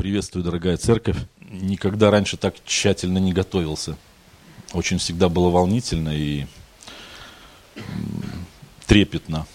Приветствую, дорогая церковь. Никогда раньше так тщательно не готовился. Очень всегда было волнительно и трепетно.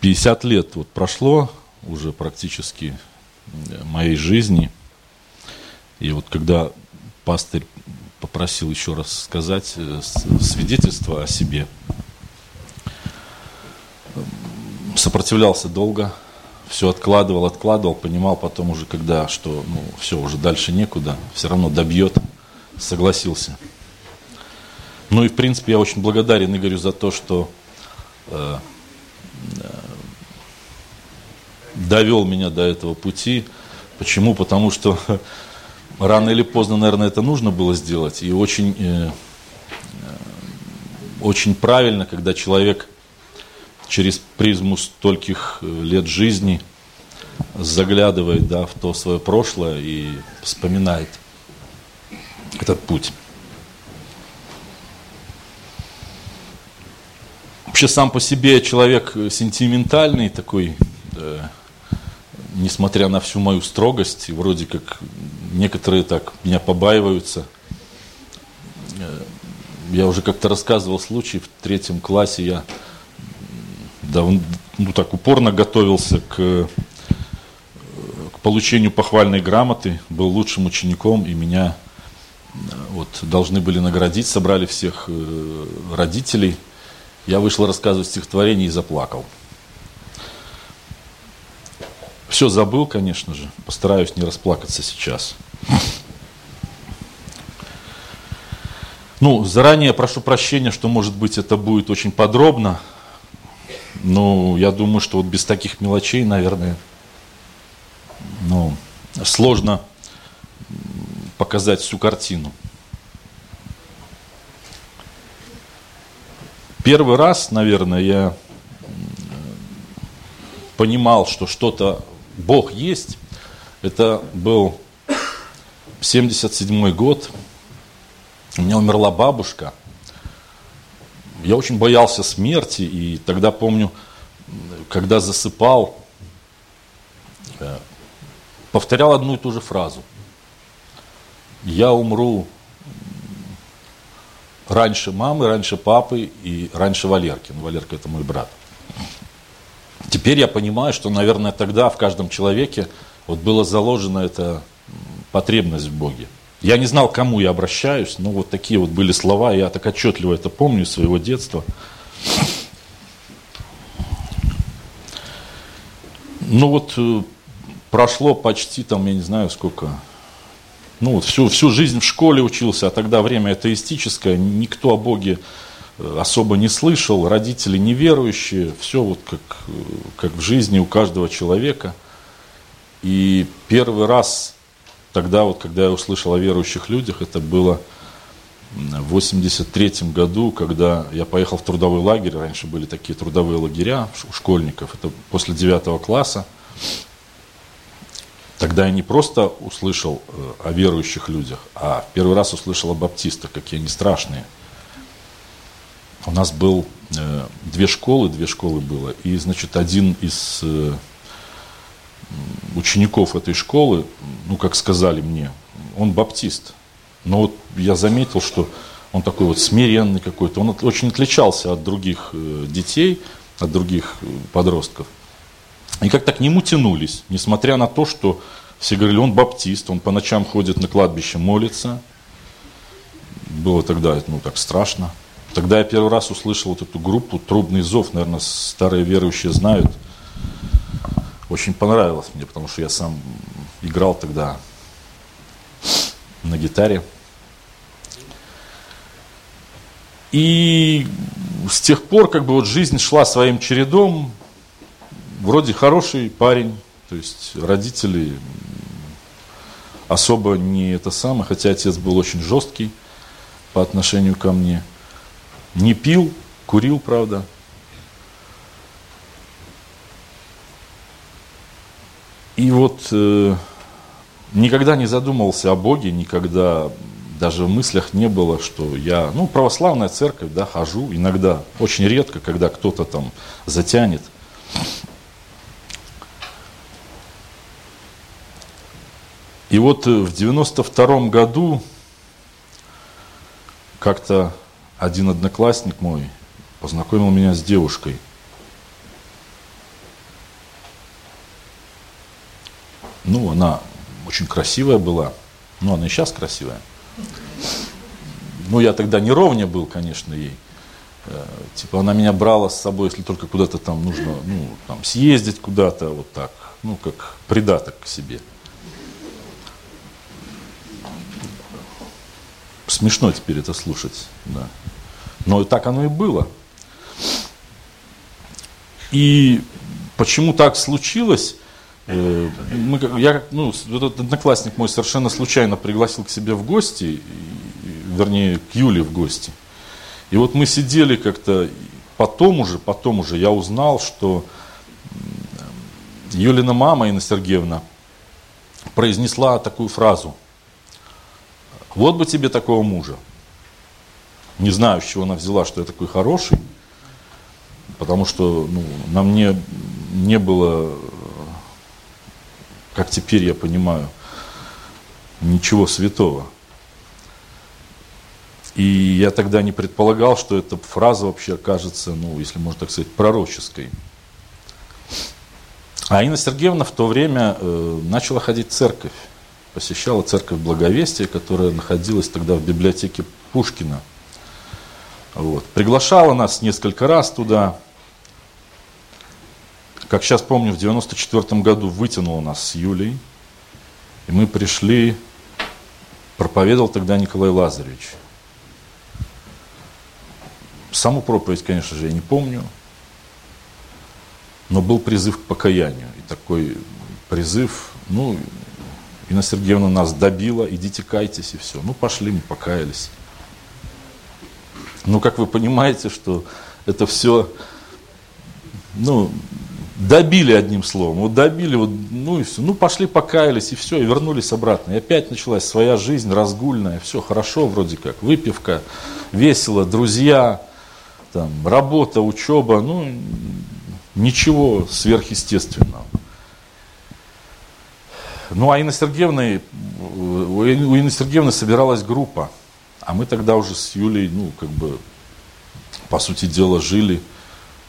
50 лет вот прошло уже практически моей жизни. И вот когда пастырь попросил еще раз сказать э, свидетельство о себе, сопротивлялся долго – все откладывал, откладывал, понимал потом уже, когда, что ну, все, уже дальше некуда, все равно добьет, согласился. Ну и, в принципе, я очень благодарен Игорю за то, что э, э, довел меня до этого пути. Почему? Потому что рано или поздно, наверное, это нужно было сделать. И очень, э, э очень правильно, когда человек через призму стольких э, лет жизни заглядывает да, в то свое прошлое и вспоминает этот путь. Вообще сам по себе человек сентиментальный такой, э, несмотря на всю мою строгость, вроде как некоторые так меня побаиваются. Э, я уже как-то рассказывал случай, в третьем классе я дав, ну, так упорно готовился к, к получению похвальной грамоты, был лучшим учеником, и меня вот, должны были наградить, собрали всех э, родителей. Я вышел рассказывать стихотворение и заплакал. Все забыл, конечно же, постараюсь не расплакаться сейчас. Ну, заранее прошу прощения, что, может быть, это будет очень подробно, ну, я думаю, что вот без таких мелочей, наверное, ну, сложно показать всю картину. Первый раз, наверное, я понимал, что что-то Бог есть. Это был 77 год. У меня умерла бабушка – я очень боялся смерти, и тогда помню, когда засыпал, э, повторял одну и ту же фразу. Я умру раньше мамы, раньше папы и раньше Валерки. Ну, Валерка это мой брат. Теперь я понимаю, что, наверное, тогда в каждом человеке вот была заложена эта потребность в Боге. Я не знал, к кому я обращаюсь, но вот такие вот были слова, я так отчетливо это помню из своего детства. Ну вот э, прошло почти там, я не знаю сколько, ну вот всю, всю жизнь в школе учился, а тогда время атеистическое, никто о Боге э, особо не слышал, родители неверующие, все вот как, э, как в жизни у каждого человека. И первый раз тогда, вот, когда я услышал о верующих людях, это было в 83 году, когда я поехал в трудовой лагерь, раньше были такие трудовые лагеря у школьников, это после 9 класса. Тогда я не просто услышал э, о верующих людях, а в первый раз услышал о баптистах, какие они страшные. У нас был э, две школы, две школы было, и, значит, один из э, учеников этой школы, ну, как сказали мне, он баптист. Но вот я заметил, что он такой вот смиренный какой-то, он очень отличался от других э, детей, от других э, подростков. И как-то к нему тянулись, несмотря на то, что все говорили, он баптист, он по ночам ходит на кладбище, молится. Было тогда, ну, так страшно. Тогда я первый раз услышал вот эту группу «Трубный зов», наверное, старые верующие знают – очень понравилось мне, потому что я сам играл тогда на гитаре. И с тех пор как бы вот жизнь шла своим чередом, вроде хороший парень, то есть родители особо не это самое, хотя отец был очень жесткий по отношению ко мне. Не пил, курил, правда, И вот э, никогда не задумывался о Боге, никогда даже в мыслях не было, что я, ну, православная церковь, да, хожу, иногда, очень редко, когда кто-то там затянет. И вот в 92 году как-то один одноклассник мой познакомил меня с девушкой. Ну, она очень красивая была. Ну, она и сейчас красивая. Ну, я тогда не ровня был, конечно, ей. Э, типа она меня брала с собой, если только куда-то там нужно, ну, там, съездить куда-то, вот так. Ну, как придаток к себе. Смешно теперь это слушать, да. Но так оно и было. И почему так случилось? Э, мы, я, ну, этот одноклассник мой совершенно случайно пригласил к себе в гости, вернее, к Юле в гости. И вот мы сидели как-то, потом уже, потом уже я узнал, что Юлина мама, Инна Сергеевна, произнесла такую фразу. Вот бы тебе такого мужа. Не знаю, с чего она взяла, что я такой хороший, потому что ну, на мне не было, как теперь я понимаю, ничего святого. И я тогда не предполагал, что эта фраза вообще окажется, ну, если можно так сказать, пророческой. А Инна Сергеевна в то время э, начала ходить в церковь. Посещала церковь Благовестия, которая находилась тогда в библиотеке Пушкина. Вот. Приглашала нас несколько раз туда. Как сейчас помню, в 94 году вытянула нас с Юлей. И мы пришли, проповедовал тогда Николай Лазаревич. Саму проповедь, конечно же, я не помню, но был призыв к покаянию. И такой призыв, ну, Инна Сергеевна нас добила, идите кайтесь и все. Ну, пошли, мы покаялись. Ну, как вы понимаете, что это все, ну, добили одним словом. Вот добили, вот, ну и все. Ну, пошли, покаялись, и все, и вернулись обратно. И опять началась своя жизнь разгульная, все хорошо вроде как, выпивка, весело, друзья, там, работа, учеба, ну, ничего сверхъестественного. Ну, а Инна Сергеевна, у Инны Сергеевны собиралась группа, а мы тогда уже с Юлей, ну, как бы, по сути дела, жили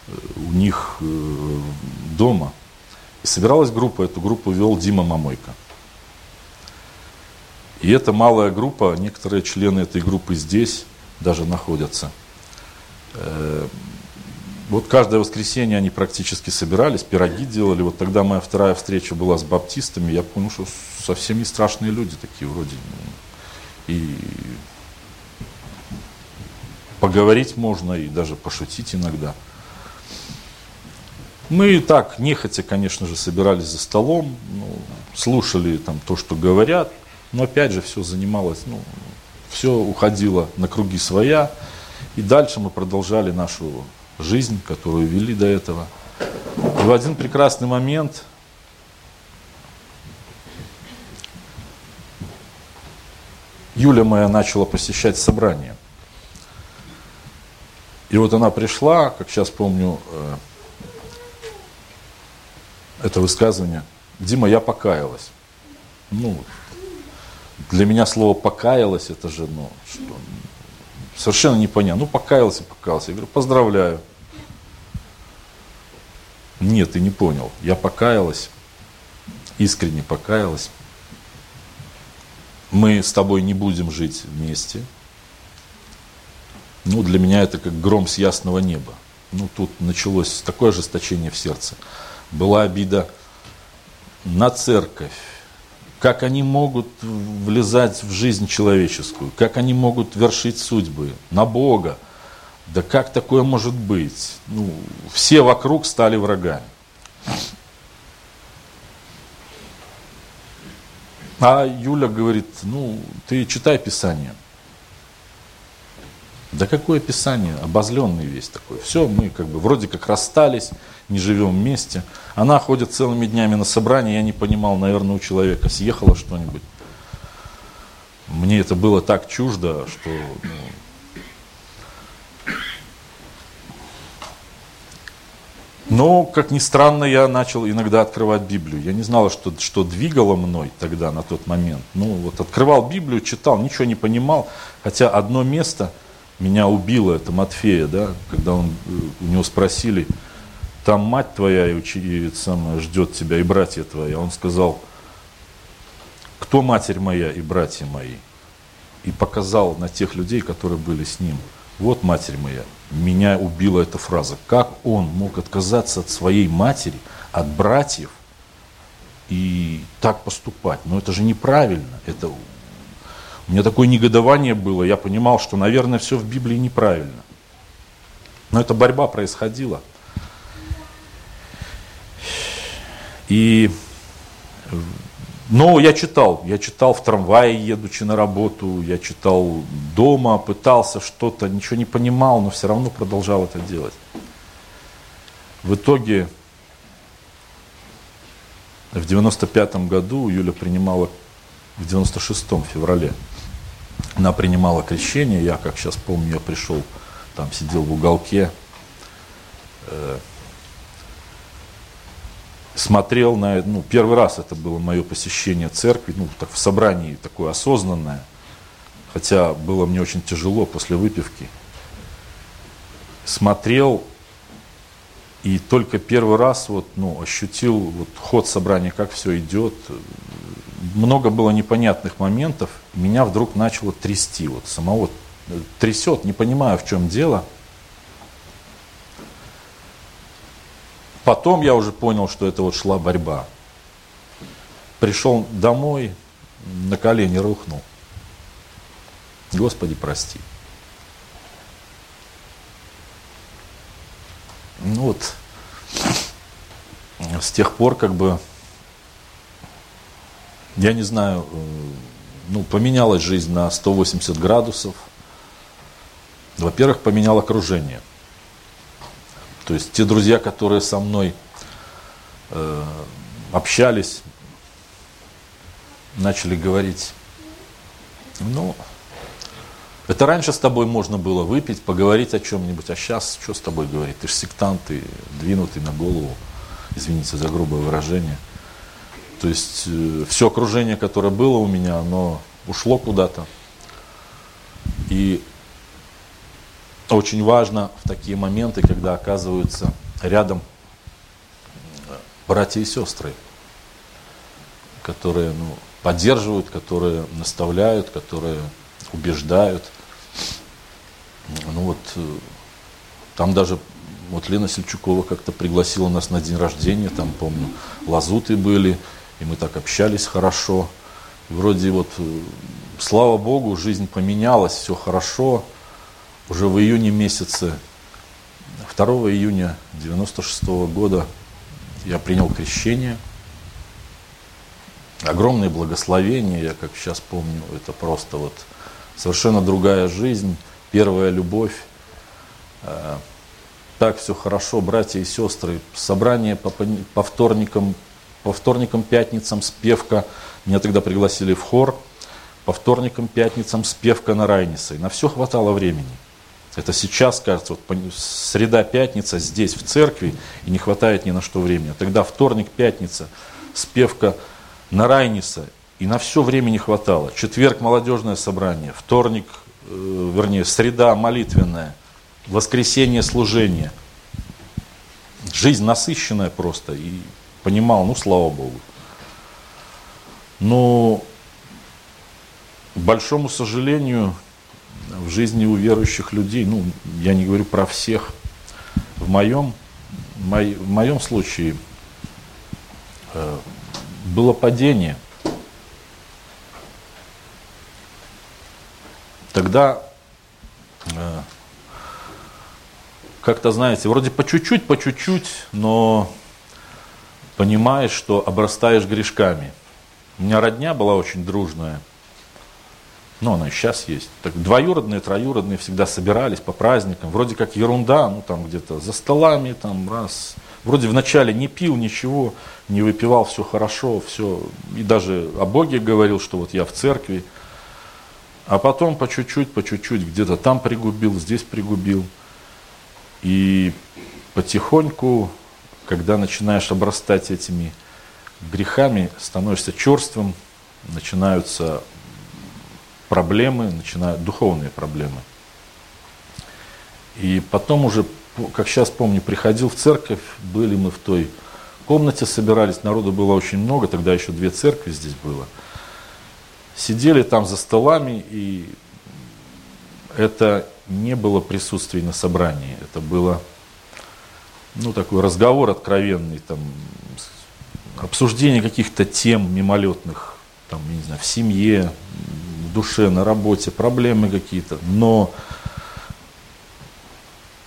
э, у них э, дома. И собиралась группа, эту группу вел Дима Мамойко. И эта малая группа, некоторые члены этой группы здесь даже находятся – Э, вот каждое воскресенье они практически собирались, пироги делали. Вот тогда моя вторая встреча была с баптистами, я понял, что совсем не страшные люди такие вроде. И поговорить можно, и даже пошутить иногда. Мы и так, нехотя, конечно же, собирались за столом, ну, слушали там то, что говорят, но опять же все занималось, ну, все уходило на круги своя. И дальше мы продолжали нашу жизнь, которую вели до этого. И в один прекрасный момент Юля моя начала посещать собрания. И вот она пришла, как сейчас помню, э, это высказывание, Дима, я покаялась. Ну, для меня слово покаялась, это же, ну, что, Совершенно непонятно. Ну, покаялся, покаялся. Я говорю, поздравляю. Нет, ты не понял. Я покаялась, искренне покаялась. Мы с тобой не будем жить вместе. Ну, для меня это как гром с ясного неба. Ну, тут началось такое ожесточение в сердце. Была обида на церковь, как они могут влезать в жизнь человеческую, как они могут вершить судьбы, на Бога. Да как такое может быть? Ну, все вокруг стали врагами. А Юля говорит, ну, ты читай Писание. Да какое Писание? Обозленный весь такой. Все, мы как бы вроде как расстались, не живем вместе. Она ходит целыми днями на собрание, я не понимал, наверное, у человека съехало что-нибудь. Мне это было так чуждо, что ну, Но, как ни странно, я начал иногда открывать Библию. Я не знал, что, что двигало мной тогда, на тот момент. Ну, вот открывал Библию, читал, ничего не понимал. Хотя одно место меня убило, это Матфея, да, когда он, э, у него спросили, там мать твоя и ученица ждет тебя, и братья твои. А он сказал, кто матерь моя и братья мои? И показал на тех людей, которые были с ним. Вот матерь моя. Меня убила эта фраза. Как он мог отказаться от своей матери, от братьев и так поступать? Но это же неправильно. Это... У меня такое негодование было. Я понимал, что, наверное, все в Библии неправильно. Но эта борьба происходила. И но я читал, я читал в трамвае, едучи на работу, я читал дома, пытался что-то, ничего не понимал, но все равно продолжал это делать. В итоге в 95 году Юля принимала, в 96 феврале, она принимала крещение, я, как сейчас помню, я пришел, там сидел в уголке, э, смотрел на, ну, первый раз это было мое посещение церкви, ну, так в собрании такое осознанное, хотя было мне очень тяжело после выпивки. Смотрел и только первый раз вот, ну, ощутил вот, ход собрания, как все идет. Много было непонятных моментов. Меня вдруг начало трясти. Вот самого трясет, не понимаю, в чем дело – Потом я уже понял, что это вот шла борьба. Пришел домой, на колени рухнул. Господи, прости. Ну вот, с тех пор как бы, я не знаю, э, ну, поменялась жизнь на 180 градусов. Во-первых, поменял окружение – то есть те друзья, которые со мной э, общались, начали говорить, ну, это раньше с тобой можно было выпить, поговорить о чем-нибудь, а сейчас что с тобой говорить? Ты же сектант, ты двинутый на голову, извините за грубое выражение. То есть э, все окружение, которое было у меня, оно ушло куда-то. И очень важно в такие моменты, когда оказываются рядом братья и сестры, которые ну, поддерживают, которые наставляют, которые убеждают. Ну вот э, там даже вот Лена Сельчукова как-то пригласила нас на день рождения, там, помню, лазуты были, и мы так общались хорошо. Вроде вот, э, слава Богу, жизнь поменялась, все хорошо, уже в июне месяце, 2 июня 96 года я принял крещение. Огромные благословения, я как сейчас помню, это просто вот совершенно другая жизнь, первая любовь. Э, так все хорошо, братья и сестры. Собрание по, по вторникам, по вторникам, пятницам, спевка. Меня тогда пригласили в хор. По вторникам, пятницам, спевка на Райнисе. И на все хватало времени. Это сейчас, кажется, вот среда, пятница здесь, в церкви, и не хватает ни на что времени. Тогда вторник, пятница, спевка на Райниса, и на все время не хватало. Четверг молодежное собрание, вторник, э, вернее, среда молитвенная, воскресенье служение. Жизнь насыщенная просто, и понимал, ну слава Богу. Но, к большому сожалению, в жизни у верующих людей, ну, я не говорю про всех, в моем, в моем случае э, было падение. Тогда э, как-то, знаете, вроде по чуть-чуть, по чуть-чуть, но понимаешь, что обрастаешь грешками. У меня родня была очень дружная – ну, она и сейчас есть. Так, двоюродные, троюродные всегда собирались по праздникам. Вроде как ерунда, ну там где-то за столами, там раз. Вроде вначале не пил ничего, не выпивал, все хорошо, все. И даже о Боге говорил, что вот я в церкви. А потом по чуть-чуть, по чуть-чуть, где-то там пригубил, здесь пригубил. И потихоньку когда начинаешь обрастать этими грехами, становишься черствым, начинаются проблемы, начинают духовные проблемы. И потом уже, как сейчас помню, приходил в церковь, были мы в той комнате, собирались, народу было очень много, тогда еще две церкви здесь было. Сидели там за столами, и это не было присутствия на собрании, это было ну, такой разговор откровенный, там, обсуждение каких-то тем мимолетных, там, не знаю, в семье, в душе, на работе, проблемы какие-то. Но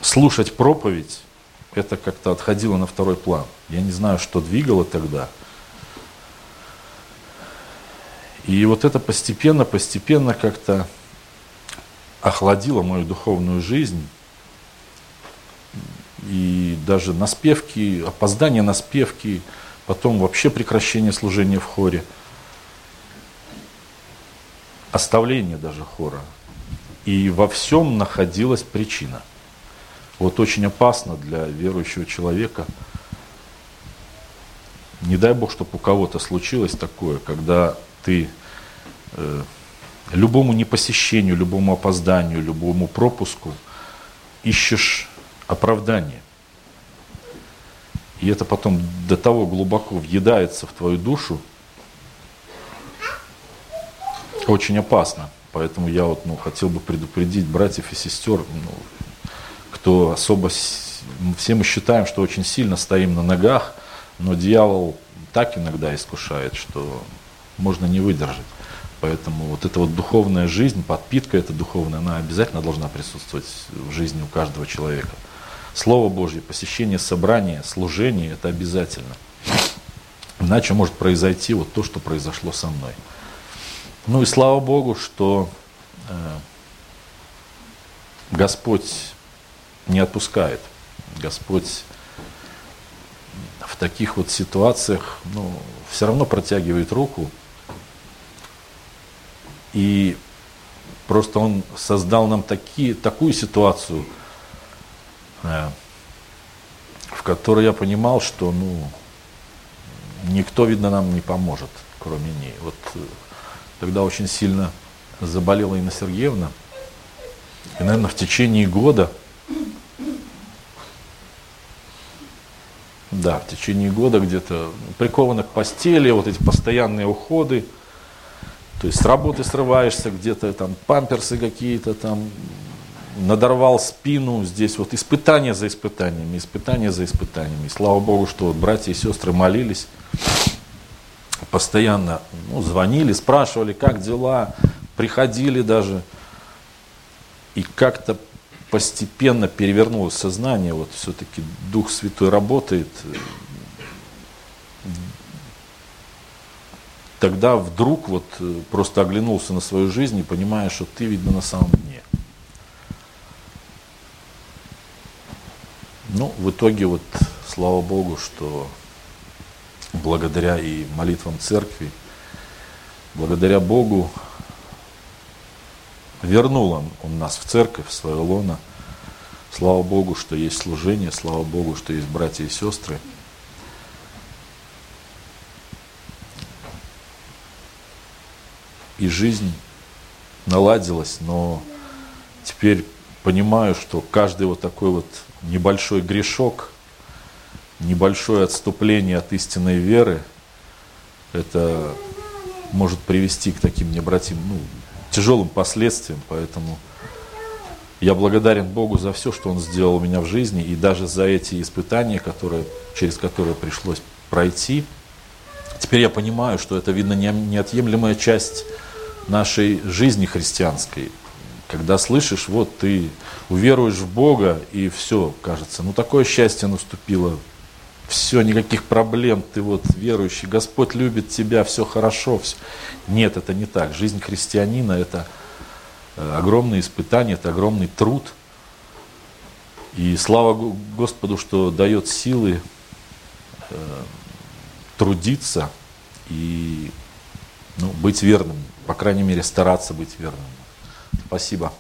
слушать проповедь, это как-то отходило на второй план. Я не знаю, что двигало тогда. И вот это постепенно, постепенно как-то охладило мою духовную жизнь. И даже на спевки, опоздание на спевки, потом вообще прекращение служения в хоре, оставление даже хора. И во всем находилась причина. Вот очень опасно для верующего человека. Не дай Бог, чтобы у кого-то случилось такое, когда ты э, любому непосещению, любому опозданию, любому пропуску ищешь оправдание. И это потом до того глубоко въедается в твою душу, очень опасно. Поэтому я вот, ну, хотел бы предупредить братьев и сестер, ну, кто особо, все мы считаем, что очень сильно стоим на ногах, но дьявол так иногда искушает, что можно не выдержать. Поэтому вот эта вот духовная жизнь, подпитка эта духовная, она обязательно должна присутствовать в жизни у каждого человека. Слово Божье, посещение собрания, служение – это обязательно. Иначе может произойти вот то, что произошло со мной. Ну и слава Богу, что э, Господь не отпускает. Господь в таких вот ситуациях ну, все равно протягивает руку и просто он создал нам такие, такую ситуацию, в которой я понимал, что ну, никто, видно, нам не поможет, кроме ней. Вот э, тогда очень сильно заболела Инна Сергеевна. И, наверное, в течение года, да, в течение года где-то прикована к постели, вот эти постоянные уходы – то есть с работы срываешься, где-то там памперсы какие-то там, надорвал спину, здесь вот испытания за испытаниями, испытания за испытаниями. Слава Богу, что вот братья и сестры молились, постоянно ну, звонили, спрашивали, как дела, приходили даже. И как-то постепенно перевернулось сознание, вот все-таки Дух Святой работает, тогда вдруг вот э, просто оглянулся на свою жизнь и понимаешь, что ты, видно, на самом дне. Ну, в итоге вот, слава Богу, что благодаря и молитвам церкви, благодаря Богу, вернул он, он нас в церковь, в свое лоно. Слава Богу, что есть служение, слава Богу, что есть братья и сестры – и жизнь наладилась, но теперь понимаю, что каждый вот такой вот небольшой грешок, небольшое отступление от истинной веры, это может привести к таким необратимым, ну, тяжелым последствиям, поэтому я благодарен Богу за все, что Он сделал у меня в жизни, и даже за эти испытания, которые, через которые пришлось пройти. Теперь я понимаю, что это, видно, неотъемлемая часть нашей жизни христианской, когда слышишь, вот ты уверуешь в Бога, и все, кажется, ну такое счастье наступило, все, никаких проблем, ты вот верующий, Господь любит тебя, все хорошо. Все. Нет, это не так. Жизнь христианина – это э, огромное испытание, это огромный труд. И слава Господу, что дает силы э, трудиться и ну, быть верным, по крайней мере, стараться быть верным. Спасибо.